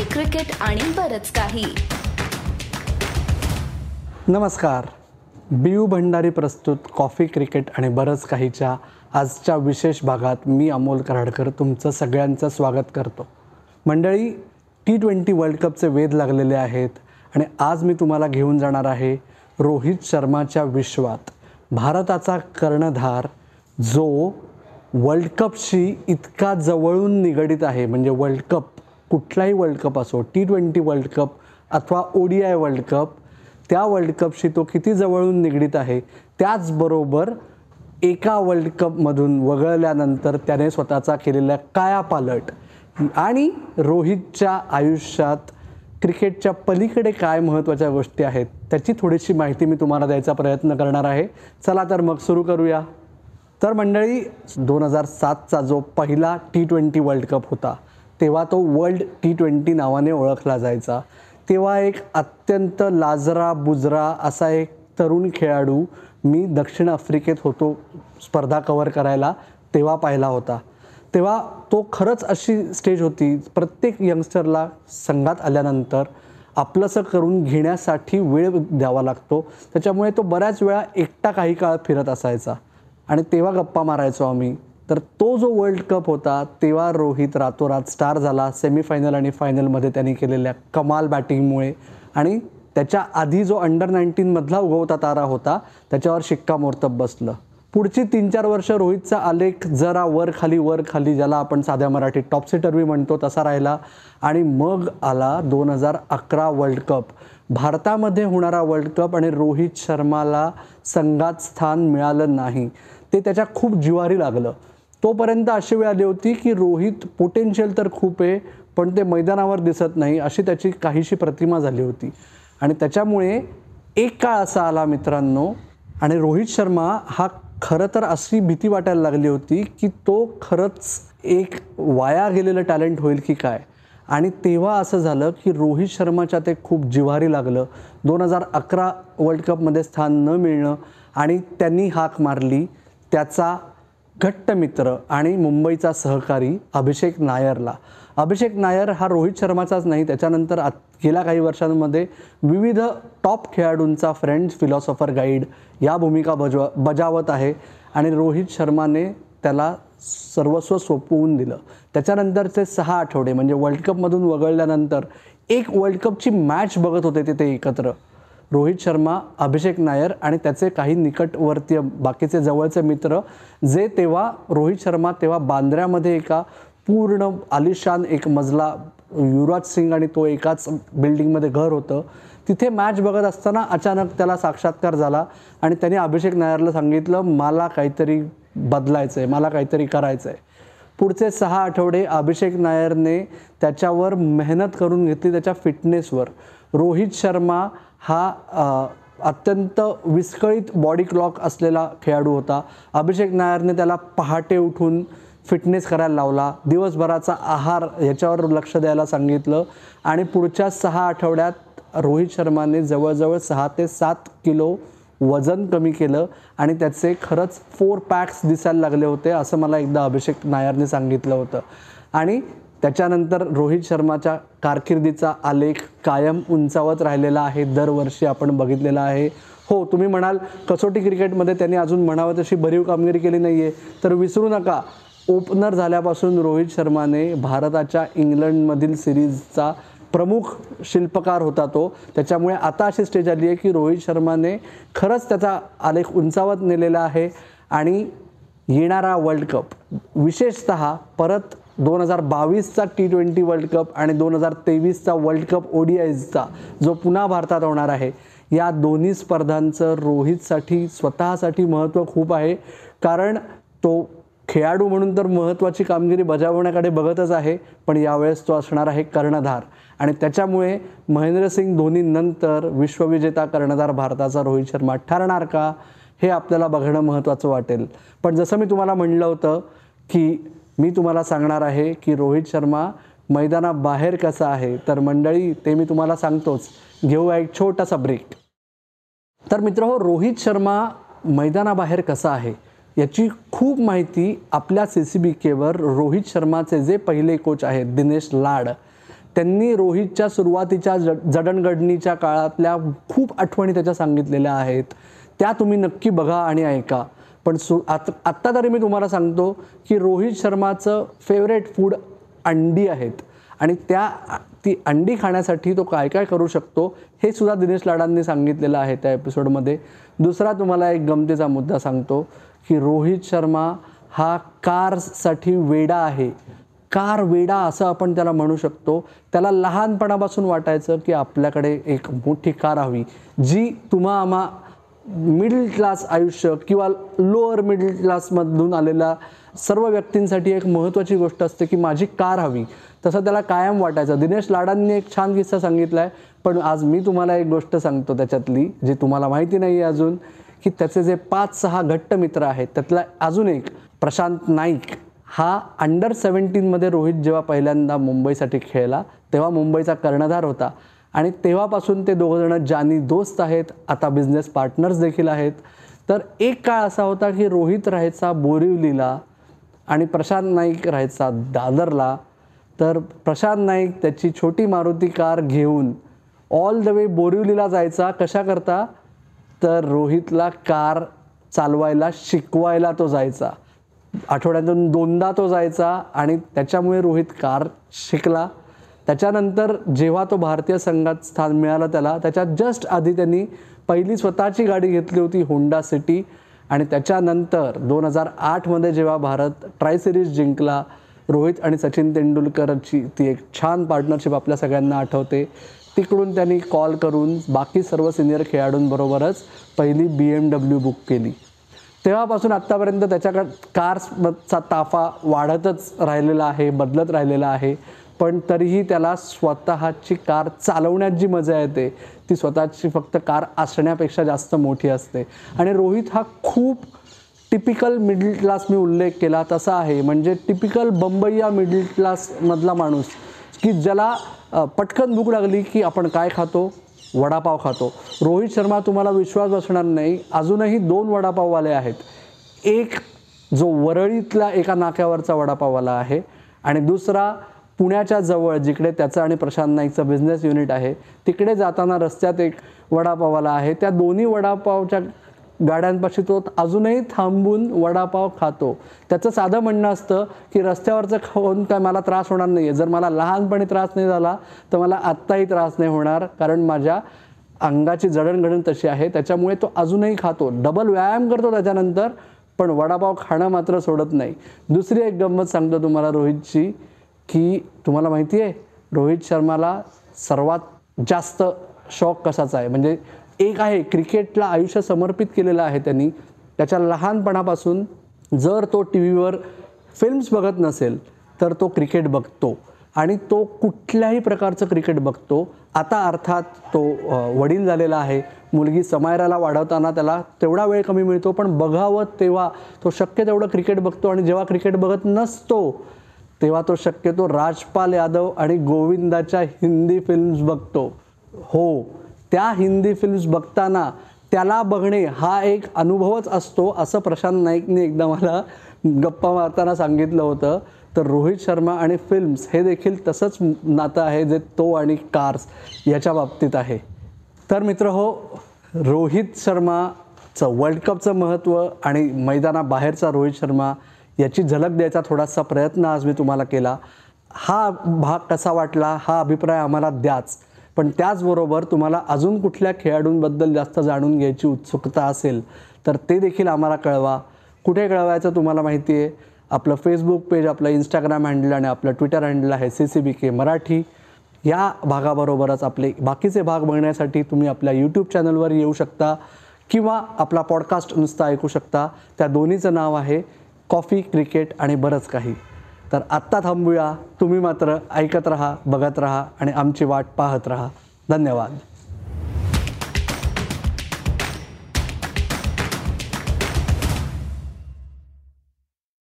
Coffee cricket आणि बरच काही. नमस्कार. बियू भंडारी प्रस्तुत कॉफी क्रिकेट आणि बरंच काहीच्या आजच्या विशेष भागात मी अमोल कराडकर तुमचं सगळ्यांचं स्वागत करतो. मंडळी टी ट्वेंटी वर्ल्ड कपचे वेध लागलेले आहेत आणि आज मी तुम्हाला घेऊन जाणार आहे रोहित शर्माच्या विश्वात. भारताचा कर्णधार जो वर्ल्ड कपशी इतका जवळून निगडीत आहे म्हणजे वर्ल्ड कप कुठलाही वर्ल्ड कप असो टी ट्वेंटी वर्ल्ड कप अथवा O D I world cup त्या वर्ल्ड कपशी तो किती जवळून निगडीत आहे त्याचबरोबर एका वर्ल्ड कपमधून वगळल्यानंतर त्याने स्वतःचा केलेला कायापालट आणि रोहितच्या आयुष्यात क्रिकेटच्या पलीकडे काय महत्त्वाच्या गोष्टी आहेत त्याची थोडीशी माहिती मी तुम्हाला द्यायचा प्रयत्न करणार आहे. चला तर मग सुरू करूया. तर मंडळी दोन हजार सातचा जो पहिला टी ट्वेंटी वर्ल्ड कप होता तेव्हा तो वर्ल्ड टी ट्वेंटी नावाने ओळखला जायचा. तेव्हा एक अत्यंत लाजरा बुजरा असा एक तरुण खेळाडू मी दक्षिण आफ्रिकेत होतो स्पर्धा कवर करायला तेव्हा पाहिला होता. तेव्हा तो खरंच अशी स्टेज होती. प्रत्येक यंगस्टरला संघात आल्यानंतर आपलंसं करून घेण्यासाठी वेळ द्यावा लागतो. त्याच्यामुळे तो बऱ्याच वेळा एकटा काही काळ फिरत असायचा. आणि तेव्हा गप्पा मारायचो आम्ही. तर तो जो वर्ल्ड कप होता तेव्हा रोहित रातोरात स्टार झाला. सेमीफायनल आणि फायनलमध्ये त्यांनी केलेल्या कमाल बॅटिंगमुळे आणि त्याच्या आधी जो अंडर नाईन्टीनमधला उगवता तारा होता त्याच्यावर शिक्कामोर्तब बसलं. पुढची तीन चार वर्ष रोहितचा आलेख जरा वर खाली वर खाली ज्याला आपण साध्या मराठीत टॉपसी टर्वी म्हणतो तसा राहिला. आणि मग आला दोन हजार अकरा वर्ल्ड कप भारतामध्ये होणारा वर्ल्ड कप आणि रोहित शर्माला संघात स्थान मिळालं नाही. ते त्याच्या खूप जिवारी लागलं. तोपर्यंत अशी वेळ आली होती की रोहित पोटेन्शियल तर खूप आहे पण ते मैदानावर दिसत नाही अशी त्याची काहीशी प्रतिमा झाली होती. आणि त्याच्यामुळे एक काळ असा आला मित्रांनो आणि रोहित शर्मा हा खरं तर अशी भीती वाटायला लागली होती की तो खरंच एक वाया गेलेलं टॅलेंट होईल की काय? आणि तेव्हा असं झालं की रोहित शर्माच्या ते खूप जिव्हारी लागलं. दोन हजार अकरा वर्ल्ड कपमध्ये स्थान न मिळणं आणि त्यांनी हाक मारली. त्याचा घट्ट मित्र आणि मुंबईचा सहकारी अभिषेक नायरला. अभिषेक नायर हा रोहित शर्माचाच नाही त्याच्यानंतर आत गेल्या काही वर्षांमध्ये विविध टॉप खेळाडूंचा फ्रेंड्स फिलॉसॉफर गाईड या भूमिका बजवा बजावत आहे आणि रोहित शर्माने त्याला सर्वस्व सोपवून दिलं. त्याच्यानंतरचे सहा आठवडे म्हणजे वर्ल्ड कपमधून वगळल्यानंतर एक वर्ल्ड कपची मॅच बघत होते तिथे एकत्र. रोहित शर्मा अभिषेक नायर आणि त्याचे काही निकटवर्तीय बाकीचे जवळचे मित्र जे तेव्हा रोहित शर्मा तेव्हा बांद्र्यामध्ये एका पूर्ण आलिशान एक मजला युवराज सिंग आणि तो एकाच बिल्डिंगमध्ये घर होतं. तिथे मॅच बघत असताना अचानक त्याला साक्षात्कार झाला आणि त्याने अभिषेक नायरला सांगितलं मला काहीतरी बदलायचं आहे मला काहीतरी करायचं आहे पुढचे सहा आठवडे अभिषेक नायरने त्याच्यावर मेहनत करून घेतली त्याच्या फिटनेसवर रोहित शर्मा हा अत्यंत विस्कळीत बॉडी क्लॉक असलेला खेळाडू होता. अभिषेक नायरने त्याला पहाटे उठून फिटनेस करायला लावला. दिवसभराचा आहार याच्यावर लक्ष द्यायला सांगितलं. आणि पुढच्या सहा आठवड्यात रोहित शर्माने जवळजवळ सहा ते सात किलो वजन कमी केलं आणि त्याचे खरंच फोर पॅक्स दिसायला लागले होते असं मला एकदा अभिषेक नायरने सांगितलं होतं. आणि त्याच्यानंतर रोहित शर्माच्या कारकिर्दीचा आलेख कायम उंचावत राहिलेला आहे. दरवर्षी आपण बघितलेला आहे. हो तुम्ही म्हणाल कसोटी क्रिकेटमध्ये त्यांनी अजून म्हणावं तशी भरीव कामगिरी केली नाही आहे तर विसरू नका. ओपनर झाल्यापासून रोहित शर्माने भारताच्या इंग्लंडमधील सिरीजचा प्रमुख शिल्पकार होता तो. त्याच्यामुळे आता अशी स्टेज आली आहे की रोहित शर्माने खरंच त्याचा आलेख उंचावत नेलेला आहे. आणि येणारा वर्ल्ड कप विशेषत परत दोन हजार बावीसचा टी ट्वेंटी वर्ल्ड कप आणि दोन हजार तेवीसचा वर्ल्ड कप ओ डी जो पुन्हा भारतात होणार आहे या दोन्ही स्पर्धांचं रोहितसाठी स्वतःसाठी महत्त्व खूप आहे. कारण तो खेळाडू म्हणून तर महत्त्वाची कामगिरी बजावण्याकडे बघतच आहे पण यावेळेस तो असणार आहे कर्णधार. आणि त्याच्यामुळे महेंद्रसिंग धोनीनंतर विश्वविजेता कर्णधार भारताचा रोहित शर्मा ठरणार का हे आपल्याला बघणं महत्त्वाचं वाटेल. पण जसं मी तुम्हाला म्हणलं होतं की मी तुम्हाला सांगणार आहे की रोहित शर्मा मैदानाबाहेर कसा आहे? तर मंडळी ते मी तुम्हाला सांगतोच. घेऊया एक छोटासा ब्रेक तर मित्र हो रोहित शर्मा मैदानाबाहेर कसा आहे? याची खूप माहिती आपल्या सी सी बी केवर रोहित शर्माचे जे पहिले कोच आहेत दिनेश लाड त्यांनी रोहितच्या सुरुवातीच्या ज जडणघडणीच्या काळातल्या खूप आठवणी त्याच्या सांगितलेल्या आहेत. त्या तुम्ही नक्की बघा आणि ऐका. पण सु आत आत्ता तरी मी तुम्हाला सांगतो की रोहित शर्माचं फेवरेट फूड अंडी आहेत. आणि त्या ती अंडी खाण्यासाठी तो काय काय करू शकतो हे सुद्धा दिनेश लाडांनी सांगितलेलं आहे त्या एपिसोडमध्ये दुसरा तुम्हाला एक गमतीचा मुद्दा सांगतो की रोहित शर्मा हा कारसाठी वेडा आहे. कार वेडा असं आपण त्याला म्हणू शकतो. त्याला लहानपणापासून वाटायचं की आपल्याकडे एक मोठी कार हवी जी तुम्हा आम्हा मिडल क्लास आयुष्य किंवा लोअर मिडल क्लासमधून आलेल्या सर्व व्यक्तींसाठी एक महत्त्वाची गोष्ट असते की माझी कार हवी. तसं त्याला कायम वाटायचं. दिनेश लाडांनी एक छान किस्सा सांगितला आहे पण आज मी तुम्हाला एक गोष्ट सांगतो त्याच्यातली जी तुम्हाला माहिती नाही आहे अजून की त्याचे जे पाच सहा घट्ट मित्र आहेत त्यातला अजून एक प्रशांत नाईक. हा अंडर सेवन्टीनमध्ये रोहित जेव्हा पहिल्यांदा मुंबईसाठी खेळला तेव्हा मुंबईचा कर्णधार होता. आणि तेव्हापासून ते दोघंजणं जानी दोस्त आहेत आता बिझनेस पार्टनर्स देखील आहेत तर एक काळ असा होता की रोहित राहायचा बोरिवलीला आणि प्रशांत नाईक राहायचा दादरला. तर प्रशांत नाईक त्याची छोटी मारुती कार घेऊन ऑल द वे बोरिवलीला जायचा. कशा करता? तर रोहितला कार चालवायला शिकवायला तो जायचा. आठवड्यातून दोनदा तो जायचा आणि त्याच्यामुळे रोहित कार शिकला. त्याच्यानंतर जेव्हा तो भारतीय संघात स्थान मिळालं त्याला त्याच्या जस्ट आधी त्यांनी पहिली स्वतःची गाडी घेतली होती होंडा सिटी आणि त्याच्यानंतर दोन हजार आठमध्ये जेव्हा भारत ट्राय सिरीज जिंकला रोहित आणि सचिन तेंडुलकरची ती एक छान पार्टनरशिप आपल्या सगळ्यांना आठवते. तिकडून त्यांनी कॉल करून बाकी सर्व सिनियर खेळाडूंबरोबरच पहिली बी एम डब्ल्यू बुक केली. तेव्हापासून आत्तापर्यंत त्याच्याकडं कार्सचा ताफा वाढतच राहिलेला आहे बदलत राहिलेला आहे. पण तरीही त्याला स्वतःची कार चालवण्यात जी मजा येते ती स्वतःची फक्त कार असण्यापेक्षा जास्त मोठी असते. आणि रोहित हा खूप टिपिकल मिडल क्लास मी उल्लेख केला तसा आहे. म्हणजे टिपिकल बंबईया मिडल क्लासमधला माणूस की ज्याला पटकन भूक लागली की आपण काय खातो? वडापाव खातो. रोहित शर्मा तुम्हाला विश्वास बसणार नाही अजूनही दोन वडापाववाले आहेत. एक जो वरळीतल्या एका नाक्यावरचा वडापाववाला आहे आणि दुसरा पुण्याच्या जवळ जिकडे त्याचं आणि प्रशांत नाईकचं बिझनेस युनिट आहे तिकडे जाताना रस्त्यात एक वडापाववाला आहे. त्या दोन्ही वडापावच्या गाड्यांपाशी तो अजूनही थांबून वडापाव खातो. त्याचं साधं म्हणणं असतं की रस्त्यावरचं खाऊन काय मला त्रास होणार नाही आहे जर मला लहानपणी त्रास नाही झाला तर मला आत्ताही त्रास नाही होणार कारण माझ्या अंगाची जडणघडण तशी आहे. त्याच्यामुळे तो अजूनही खातो. डबल व्यायाम करतो त्याच्यानंतर पण वडापाव खाणं मात्र सोडत नाही. दुसरी एक गंमत सांगतो तुम्हाला रोहितची. की तुम्हाला माहिती आहे रोहित शर्माला सर्वात जास्त शौक कसाचा आहे? म्हणजे एक आहे क्रिकेटला आयुष्य समर्पित केलेलं आहे त्यांनी. त्याच्या लहानपणापासून जर तो टी व्हीवर फिल्म्स बघत नसेल तर तो क्रिकेट बघतो. आणि तो कुठल्याही प्रकारचं क्रिकेट बघतो. आता अर्थात तो वडील झालेला आहे. मुलगी समायराला वाढवताना त्याला तेवढा वेळ कमी मिळतो पण बघावं तेव्हा तो शक्य तेवढं क्रिकेट बघतो. आणि जेव्हा क्रिकेट बघत नसतो तेव्हा तो शक्यतो राजपाल यादव आणि गोविंदाच्या हिंदी फिल्म्स बघतो. हो त्या हिंदी फिल्म्स बघताना त्याला बघणे हा एक अनुभवच असतो असं प्रशांत नाईकने एकदा मला गप्पा मारताना सांगितलं होतं. तर रोहित शर्मा आणि फिल्म्स हे देखील तसंच नातं आहे जे तो आणि कार्स याच्या बाबतीत आहे. तर मित्र हो रोहित शर्माचं वर्ल्ड कपचं महत्त्व आणि मैदानाबाहेरचा रोहित शर्मा याची झलक द्यायचा थोडासा प्रयत्न आज मी तुम्हाला केला. हा भाग कसा वाटला हा अभिप्राय आम्हाला द्याच. पण त्याचबरोबर तुम्हाला अजून कुठल्या खेळाडूंबद्दल जास्त जाणून घ्यायची उत्सुकता असेल तर ते देखील आम्हाला कळवा. कुठे कळवायचं तुम्हाला माहिती आहे? आपलं फेसबुक पेज आपलं इंस्टाग्राम हँडल आणि आपलं ट्विटर हँडल आहे C C B K Marathi. या भागाबरोबरच आपले बाकीचे भाग बघण्यासाठी तुम्ही आपल्या यूट्यूब चॅनलवर येऊ शकता किंवा आपला पॉडकास्ट नुसता ऐकू शकता. त्या दोन्हीचं नाव आहे कॉफी क्रिकेट आणि बरंच काही. तर आत्ता थांबूया. तुम्ही मात्र ऐकत राहा बघत राहा आणि आमची वाट पाहत राहा. धन्यवाद.